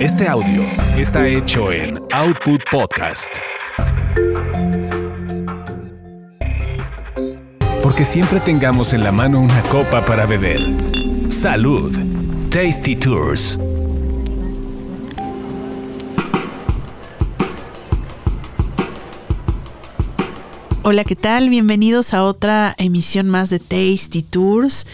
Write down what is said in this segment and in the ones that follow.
Este audio está hecho en Output Podcast. Porque siempre tengamos en la mano una copa para beber. Salud. Tasty Tours. Hola, ¿qué tal? Bienvenidos a otra emisión más de Tasty Tours.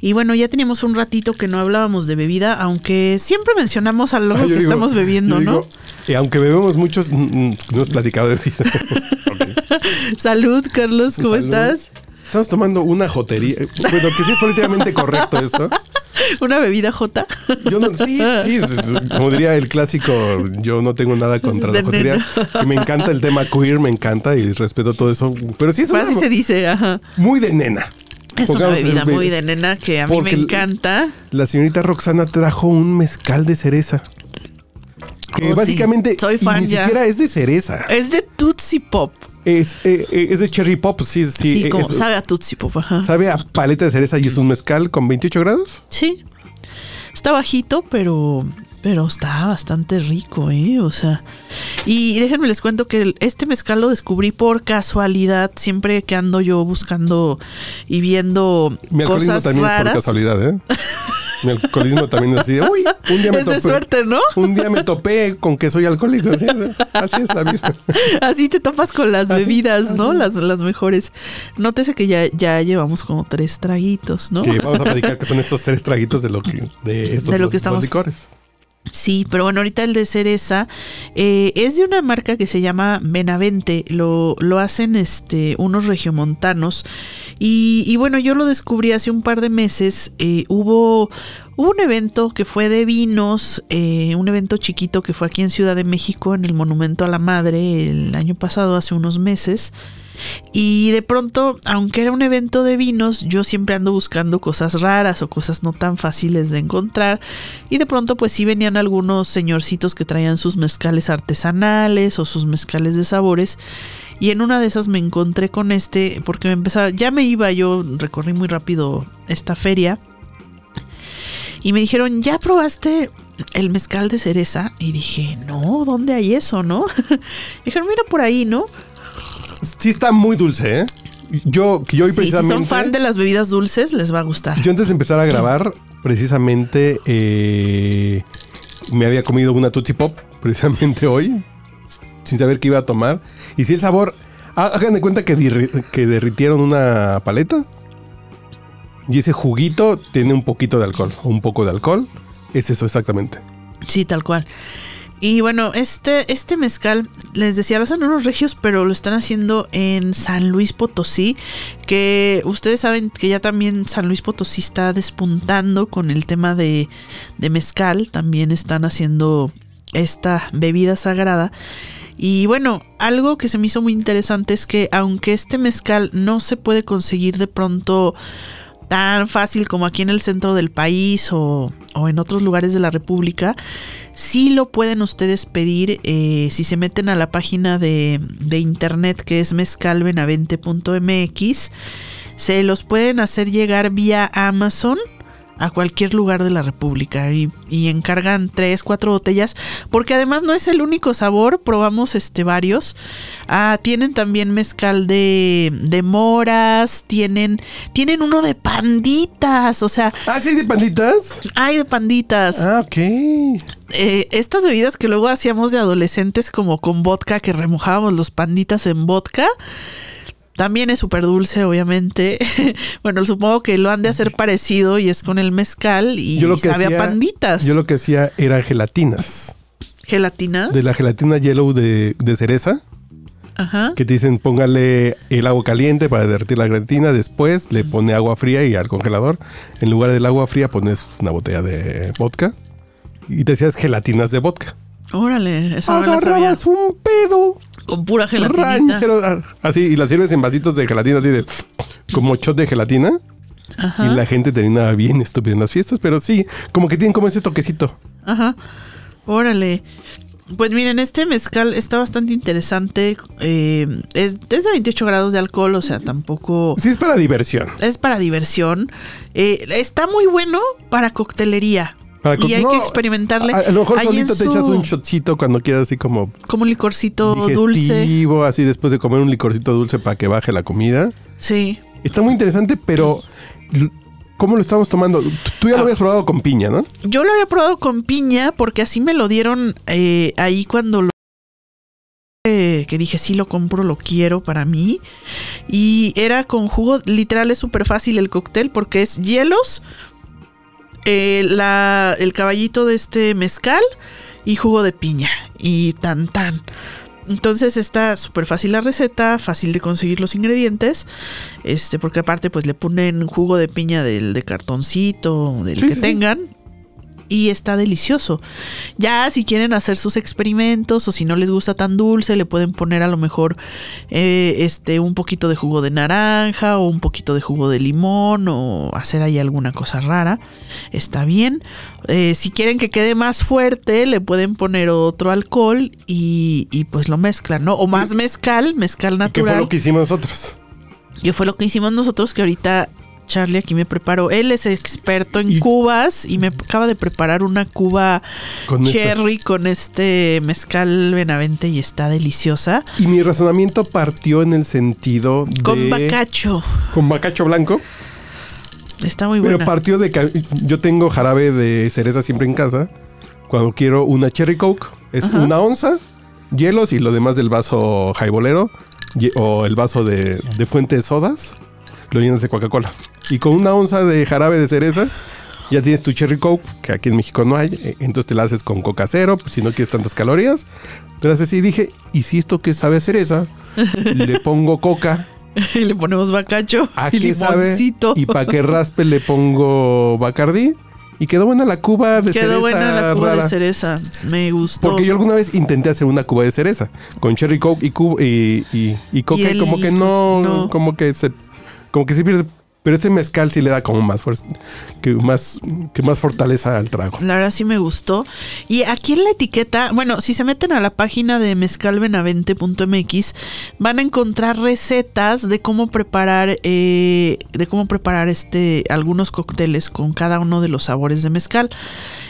Y bueno, ya teníamos un ratito que no hablábamos de bebida, aunque siempre mencionamos algo Ah, que digo- estamos bebiendo, ¿no? digo, y aunque bebemos muchos, no hemos platicado de vida. Salud, Carlos, ¿cómo Salud. estás? Estamos tomando una jotería. Bueno, que sí es políticamente correcto eso. ¿Una bebida J? Yo no, sí, sí, como diría el clásico, yo no tengo nada contra la jotería. Me encanta el tema queer, me encanta y respeto todo eso. Pero sí es una, Así se dice, ajá. muy de nena. Es una bebida muy de nena que a mí me encanta. La señorita Roxana trajo un mezcal de cereza. Que Oh, sí. básicamente Soy fan ni ya. siquiera es de cereza. Es de Tootsie Pop. Es, eh, eh, es de cherry pop, sí, sí. Sí, eh, como es- sabe a Tootsie Pop, ajá. Sabe a paleta de cereza y es un mezcal con 28 grados. Sí. Está bajito, pero pero está bastante rico, ¿eh? O sea, y déjenme les cuento que este mezcal lo descubrí por casualidad, siempre que ando yo buscando y viendo Mi cosas también es por raras. casualidad, ¿eh? Mi alcoholismo también es así uy, un día me Es de suerte, ¿no? Un día me topé con que soy alcohólico. Así es, así es la vida. Así te topas con las Así, bebidas, ¿no? Las, las mejores. Nótese que ya, ya llevamos como tres traguitos, ¿no? Que vamos a platicar que son estos tres traguitos de lo que, de estos De lo que estamos- licores. Sí, pero bueno, ahorita el de cereza eh, es de una marca que se llama Benavente. Lo, lo hacen este, unos regiomontanos. Y, y bueno, yo lo descubrí hace un par de meses. eh, hubo, hubo un evento que fue de vinos, eh, un evento chiquito que fue aquí en Ciudad de México, en el Monumento a la Madre, el año pasado, hace unos meses. Y de pronto, aunque era un evento de vinos, yo siempre ando buscando cosas raras o cosas no tan fáciles de encontrar. Y de pronto, pues sí venían algunos señorcitos que traían sus mezcales artesanales o sus mezcales de sabores. Y en una de esas me encontré con este, porque me empezaba, ya me iba, yo recorrí muy rápido esta feria. Y me dijeron, ¿ya probaste el mezcal de cereza? Y dije, no, ¿dónde hay eso, no? dijeron, mira por ahí, ¿no? Sí está muy dulce, ¿eh? Yo, que yo hoy Sí, si precisamente... son fan de las bebidas dulces, les va a gustar. Yo antes de empezar a grabar, precisamente eh, me había comido una Tootsie Pop, precisamente hoy, sin saber qué iba a tomar. Y si el sabor, hagan de cuenta que, que derritieron una paleta y ese juguito tiene un poquito de alcohol, un poco de alcohol. Es eso exactamente. Sí, tal cual. Y bueno, este, este mezcal, les decía, lo hacen unos regios, pero lo están haciendo en San Luis Potosí, que ustedes saben que ya también San Luis Potosí está despuntando con el tema de, de mezcal, también están haciendo esta bebida sagrada. Y bueno, algo que se me hizo muy interesante es que aunque este mezcal no se puede conseguir de pronto tan fácil como aquí en el centro del país o, o en otros lugares de la República, sí lo pueden ustedes pedir eh, si se meten a la página de, de internet que es mezcalbenavente.mx. Se los pueden hacer llegar vía Amazon a cualquier lugar de la República y, y encargan tres, cuatro botellas, porque además no es el único sabor, probamos este varios. Ah, tienen también mezcal de, de moras, tienen, tienen uno de panditas, o sea, Ah, sí, de panditas. hay de panditas. Ah, ok. Eh, estas bebidas que luego hacíamos de adolescentes como con vodka, que remojábamos los panditas en vodka. También es súper dulce, obviamente. bueno, supongo que lo han de hacer parecido y es con el mezcal y Yo lo que sabe hacía- a panditas. Yo lo que hacía eran gelatinas. ¿Gelatinas? De la gelatina yellow de, de cereza. Ajá. que te dicen póngale el agua caliente para derretir la gelatina, después le pone agua fría y al congelador. En lugar del agua fría pones una botella de vodka y te hacías gelatinas de vodka. Órale, esa no me la sabía. Agarrabas un pedo Con pura ranchero, ah, así y la sirves en vasitos de gelatina así de como shot de gelatina Ajá. y la gente termina bien estúpida en las fiestas, pero sí, como que tienen como ese toquecito. Ajá. Órale. Pues miren, este mezcal está bastante interesante. eh, es, es de 28 grados de alcohol, o sea, tampoco... Sí es para diversión. Es para diversión. Eh, está muy bueno para coctelería. Para y hay que experimentarle. A, a lo mejor Ahí solito te echas un shotcito cuando quieras así como Como un licorcito dulce. digestivo, así después de comer un licorcito dulce para que baje la comida. Sí. Está muy interesante, pero ¿cómo lo estamos tomando? Tú- Tú ya lo Ah. habías probado con piña, ¿no? Yo lo había probado con piña porque así me lo dieron eh, ahí cuando lo eh, que dije sí lo compro, lo quiero para mí y era con jugo, literal es súper fácil el cóctel porque es hielos, eh, la, el caballito de este mezcal y jugo de piña y tan tan. Entonces está súper fácil la receta, fácil de conseguir los ingredientes, este, porque aparte pues le ponen jugo de piña del de cartoncito, del Sí, que sí, tengan. Y está delicioso. Ya si quieren hacer sus experimentos o si no les gusta tan dulce, le pueden poner a lo mejor eh, este un poquito de jugo de naranja o un poquito de jugo de limón o hacer ahí alguna cosa rara. Está bien. Eh, si quieren que quede más fuerte, le pueden poner otro alcohol y, y pues lo mezclan, ¿no? O más mezcal, mezcal ¿Qué natural. fue lo que hicimos nosotros? que fue lo que hicimos nosotros, que ahorita Charlie aquí me preparó. Él es experto en Y- cubas y me acaba de preparar una cuba Con cherry con este mezcal benavente y está deliciosa. Y mi razonamiento partió en el sentido de... Con bacacho. Con bacacho blanco. Está muy Pero buena. partió de que yo tengo jarabe de cereza siempre en casa. Cuando quiero una cherry coke, es Ajá. una onza, hielos y lo demás del vaso jaibolero o el vaso de, de fuente de sodas, lo llenas de Coca-Cola. Y con una onza de jarabe de cereza, ya tienes tu cherry coke, que aquí en México no hay. eh, Entonces te la haces con coca cero, pues si no quieres tantas calorías. Te la haces así y dije, ¿y si esto que sabe a cereza? Le pongo coca. y le ponemos bacacho ¿A y qué sabe? Y para que raspe le pongo Bacardí. Y quedó buena la cuba de cereza Quedó buena la cuba rara. de cereza. Me gustó. Porque yo alguna vez intenté hacer una cuba de cereza con cherry coke y cuba y, y, y coca Y y el como que no, no. como que se como que se pierde pero ese mezcal sí le da como más fuerza que más que más fortaleza al trago. La verdad sí me gustó. Y aquí en la etiqueta, bueno, si se meten a la página de mezcalbenavente.mx, van a encontrar recetas de cómo preparar, eh, de cómo preparar este algunos cócteles con cada uno de los sabores de mezcal.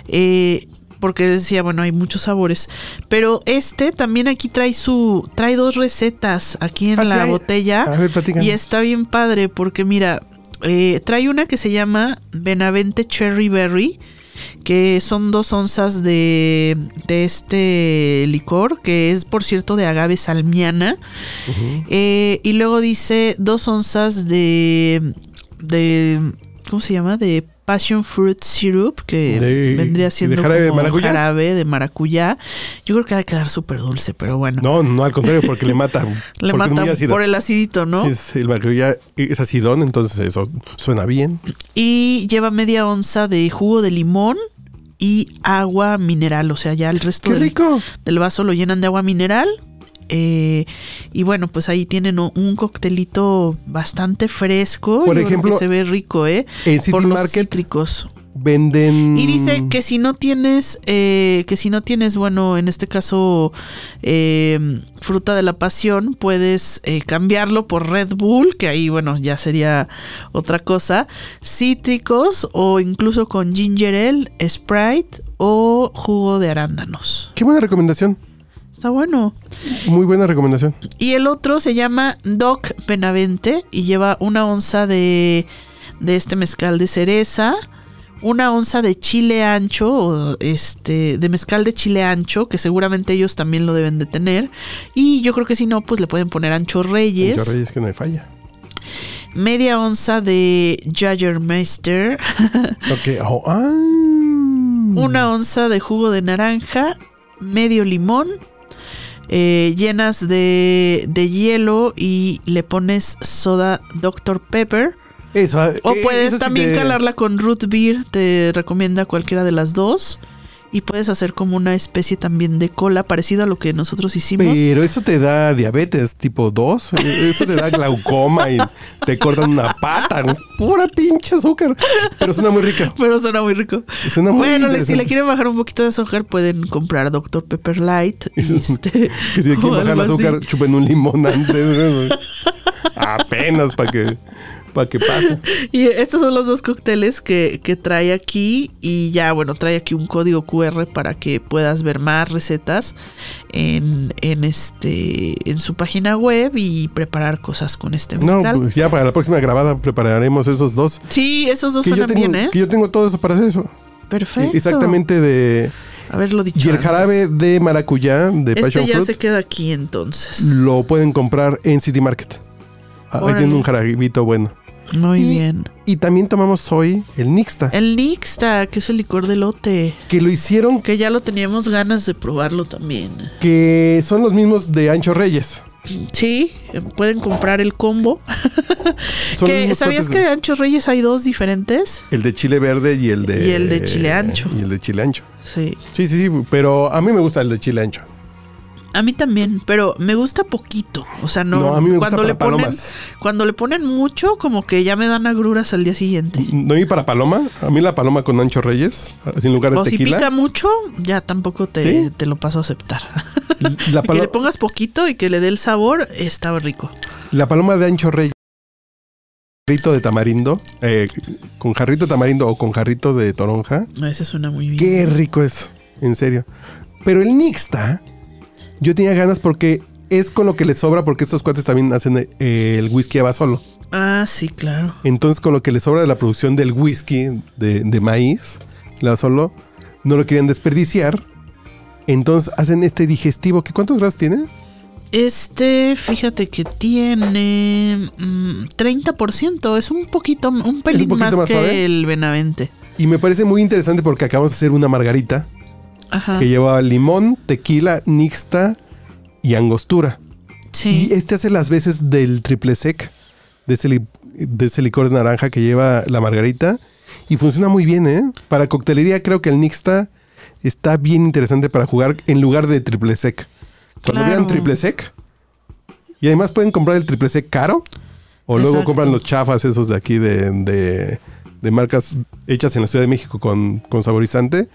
Eh, porque decía, bueno, hay muchos sabores. Pero este también aquí trae su. trae dos recetas aquí en Ah, la botella. A ver, platícanos. Y está bien padre porque mira, eh, trae una que se llama Benavente Cherry Berry, que son dos onzas de, de este licor, que es por cierto de agave salmiana. Eh, y luego dice dos onzas de, de, ¿cómo se llama? De passion fruit syrup, que De- vendría de siendo jarabe de como maracuyá. jarabe de maracuyá. Yo creo que va a quedar súper dulce, pero bueno. No, no al contrario porque le mata. Le ácido. por el acidito, ¿no? Sí, es- el maracuyá es acidón, entonces eso suena bien. Y lleva media onza de jugo de limón y agua mineral. O sea, ya el resto ¡Qué del, rico! del vaso lo llenan de agua mineral. Eh, y bueno, pues ahí tienen un- coctelito bastante fresco. Por ejemplo, que se ve rico, ¿eh? En City Por los Market cítricos. venden Y dice que si no tienes, eh, que si no tienes, bueno, en este caso, eh, fruta de la pasión, puedes eh, cambiarlo por Red Bull, que ahí, bueno, ya sería otra cosa. Cítricos o incluso con ginger ale, Sprite o jugo de arándanos. Qué buena recomendación. Está bueno. Muy buena recomendación. Y el otro se llama Doc Benavente y lleva una onza de, de este mezcal de cereza, una onza de chile ancho, este, de mezcal de chile ancho, que seguramente ellos también lo deben de tener. Y yo creo que si no, pues le pueden poner ancho reyes. Yo reyes que no hay falla. Media onza de Jagermeister, oh, ah. una onza de jugo de naranja, medio limón. Eh, llenas de, de hielo y le pones soda Dr. Pepper. Eso, O eh, puedes eso sí también te- calarla con root beer, te recomienda cualquiera de las dos. Y puedes hacer como una especie también de cola, parecido a lo que nosotros hicimos. Pero eso te da diabetes tipo 2. eh, Eso te da glaucoma y te cortan una pata. Es pura pinche azúcar. Pero suena muy rica. Pero suena muy rico. Suena muy Bueno, si le quieren bajar un poquito de azúcar, pueden comprar Dr. Pepper Light. Y este, si le quieren bajar el azúcar, chupen un limón antes. Apenas para que para que pase. Y estos son los dos cócteles que, que trae aquí. Y ya, bueno, trae aquí un código QR para que puedas ver más recetas en, en este en su página web y preparar cosas con este No, mezcal. pues ya para la próxima grabada prepararemos esos dos. Sí, esos dos suenan tengo, bien, ¿eh? que yo tengo todo eso para hacer eso. Perfecto. Exactamente de... Haberlo dicho. Y el antes. jarabe de maracuyá, de Este Passion ya Fruit, se queda aquí entonces. lo pueden comprar en City Market. Ah, Ahí un jarabito bueno. Muy Y- bien. Y también tomamos hoy el Nixta, El Nixta, que es el licor de lote. que lo hicieron, Que ya lo teníamos ganas de probarlo también. que son los mismos de Ancho Reyes. Sí, pueden comprar el combo. Que, ¿Sabías que de- de Anchos Reyes hay dos diferentes? El de chile verde y el de... Y el de chile ancho. Y el de chile ancho. Sí. Sí, sí, sí, pero a mí me gusta el de chile ancho. A mí también, pero me gusta poquito. O sea, no. No, a mí me gusta cuando para le ponen, palomas. cuando le ponen mucho, como que ya me dan agruras al día siguiente. No, y para paloma, a mí la paloma con Ancho Reyes, sin lugar de O si tequila. pica mucho, ya tampoco te, ¿Sí? te lo paso a aceptar. la, que le pongas poquito y que le dé el sabor, está rico. la paloma de Ancho Reyes. Jarrito de tamarindo, eh, con jarrito de tamarindo o con jarrito de toronja. Ese suena muy bien. Qué rico es, en serio. Pero el Nixta, yo tenía ganas porque es con lo que le sobra, porque estos cuates también hacen eh, el whisky a solo. Ah, sí, claro. Entonces, con lo que le sobra de la producción del whisky de, de maíz, la solo, no lo querían desperdiciar. Entonces hacen este digestivo. que ¿Cuántos grados tiene? Este, fíjate que tiene mm, 30%. Es un poquito, un pelín poquito más, más que suave? el Benavente. Y me parece muy interesante porque acabamos de hacer una margarita Ajá. que lleva limón, tequila, nixta y angostura. Sí. Y este hace las veces del triple sec, de ese, de ese licor de naranja que lleva la margarita. Y funciona muy bien, ¿eh? Para coctelería creo que el Nixta está bien interesante para jugar en lugar de triple sec. Cuando Claro. vean triple sec. Y además pueden comprar el triple sec caro. O luego compran los chafas esos de aquí de, de- de marcas hechas en la Ciudad de México con, con saborizante.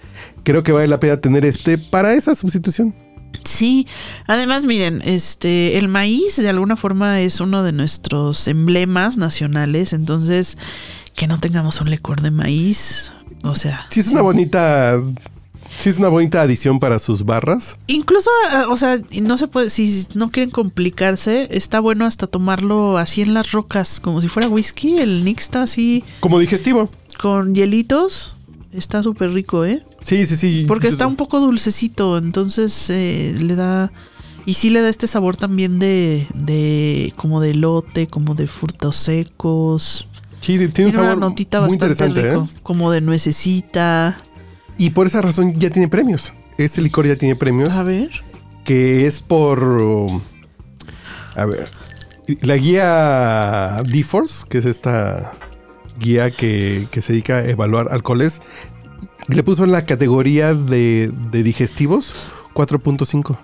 Creo que vale la pena tener este para esa sustitución. Sí, además miren, este, el maíz de alguna forma es uno de nuestros emblemas nacionales, entonces que no tengamos un licor de maíz, o sea, Sí, es una bonita. Sí, es una bonita adición para sus barras. incluso, ah, o sea, no se puede, si no quieren complicarse, está bueno hasta tomarlo así en las rocas, como si fuera whisky, el Nixta así Como digestivo. con hielitos, está súper rico, ¿eh? Sí, sí, sí. Porque está un poco dulcecito, entonces eh, le da... Y sí le da este sabor también de, de como de lote, como de frutos secos. Sí, tiene un Tiene una sabor notita muy bastante interesante, rico, ¿eh? como de nuececita. Y por esa razón ya tiene premios. Este licor ya tiene premios. A ver. Que es por. a ver. La guía D-Force, que es esta guía que, que se dedica a evaluar alcoholes, le puso en la categoría de, de digestivos 4.5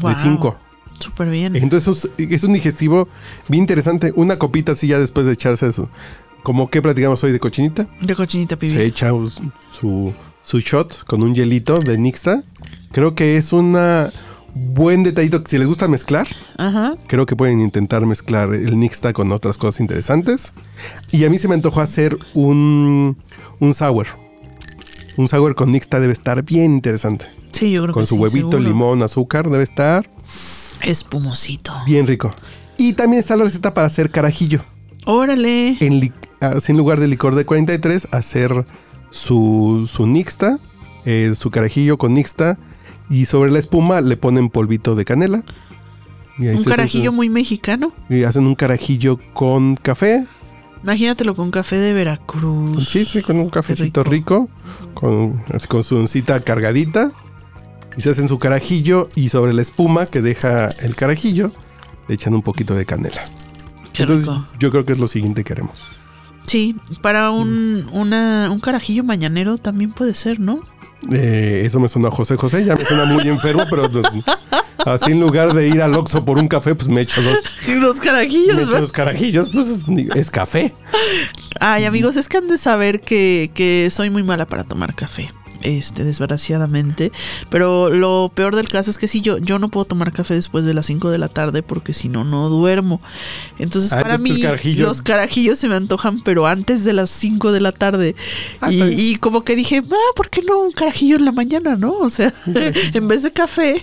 Wow, de 5. Súper bien. Entonces es, un digestivo bien interesante. Una copita así ya después de echarse eso. Como que platicamos hoy de cochinita. De cochinita pibil. Se echa su, su shot con un hielito de Nixta. Creo que es una buen detallito que si les gusta mezclar, Ajá. creo que pueden intentar mezclar el Nixta con otras cosas interesantes. Y a mí se me antojó hacer un, un sour. Un sour con Nixta debe estar bien interesante. Sí, yo creo Con que su sí, huevito, seguro. limón, azúcar, debe estar Espumosito. bien rico. Y también está la receta para hacer carajillo. Órale. en, en lugar de licor de 43, hacer su, su nixta, eh, su carajillo con nixta, y sobre la espuma le ponen polvito de canela. Y ahí Un se carajillo muy mexicano. y hacen un carajillo con café. Imagínatelo con café de Veracruz. Sí, sí, con un cafecito rico, con, con su oncita cargadita. Y se hacen su carajillo y sobre la espuma que deja el carajillo le echan un poquito de canela. Qué Entonces rico. yo creo que es lo siguiente que haremos. Sí, para un, una, un carajillo mañanero también puede ser, ¿no? Eh, eso me suena a José José, ya me suena muy enfermo, pero así en lugar de ir al Oxxo por un café, pues me echo dos, Los carajillos, me echo dos carajillos, pues es café. Ay, amigos, es que han de saber que, que soy muy mala para tomar café. Este, desgraciadamente. Pero lo peor del caso es que sí, yo, yo no puedo tomar café después de las 5 de la tarde porque si no, no duermo. Entonces, Ah, para mí, carajillo- los carajillos se me antojan, pero antes de las 5 de la tarde. Ah, y, como que dije, ah, ¿por qué no un carajillo en la mañana, no? O sea, en vez de café.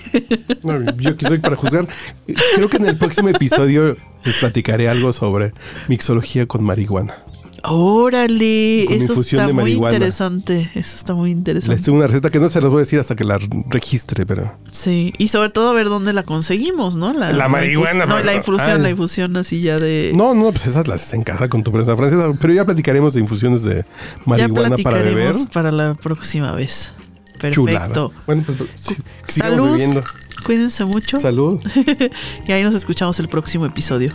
No, yo aquí soy para juzgar. Creo que en el próximo episodio les platicaré algo sobre mixología con marihuana. Órale, Con eso infusión está de muy interesante. Eso está muy Les interesante. tengo una receta que no se las voy a decir hasta que la registre, pero... Sí, y sobre todo a ver dónde la conseguimos, ¿no? La marihuana, infus- No, la infusión, Ay. la infusión así ya de... No, no, pues esas las haces en casa con tu prensa francesa. Pero ya platicaremos de infusiones de ya marihuana para beber. platicaremos para la próxima vez. Chulada. Perfecto. Bueno, pues sí, sigamos Salud. bebiendo. Cuídense mucho Salud. y ahí nos escuchamos el próximo episodio.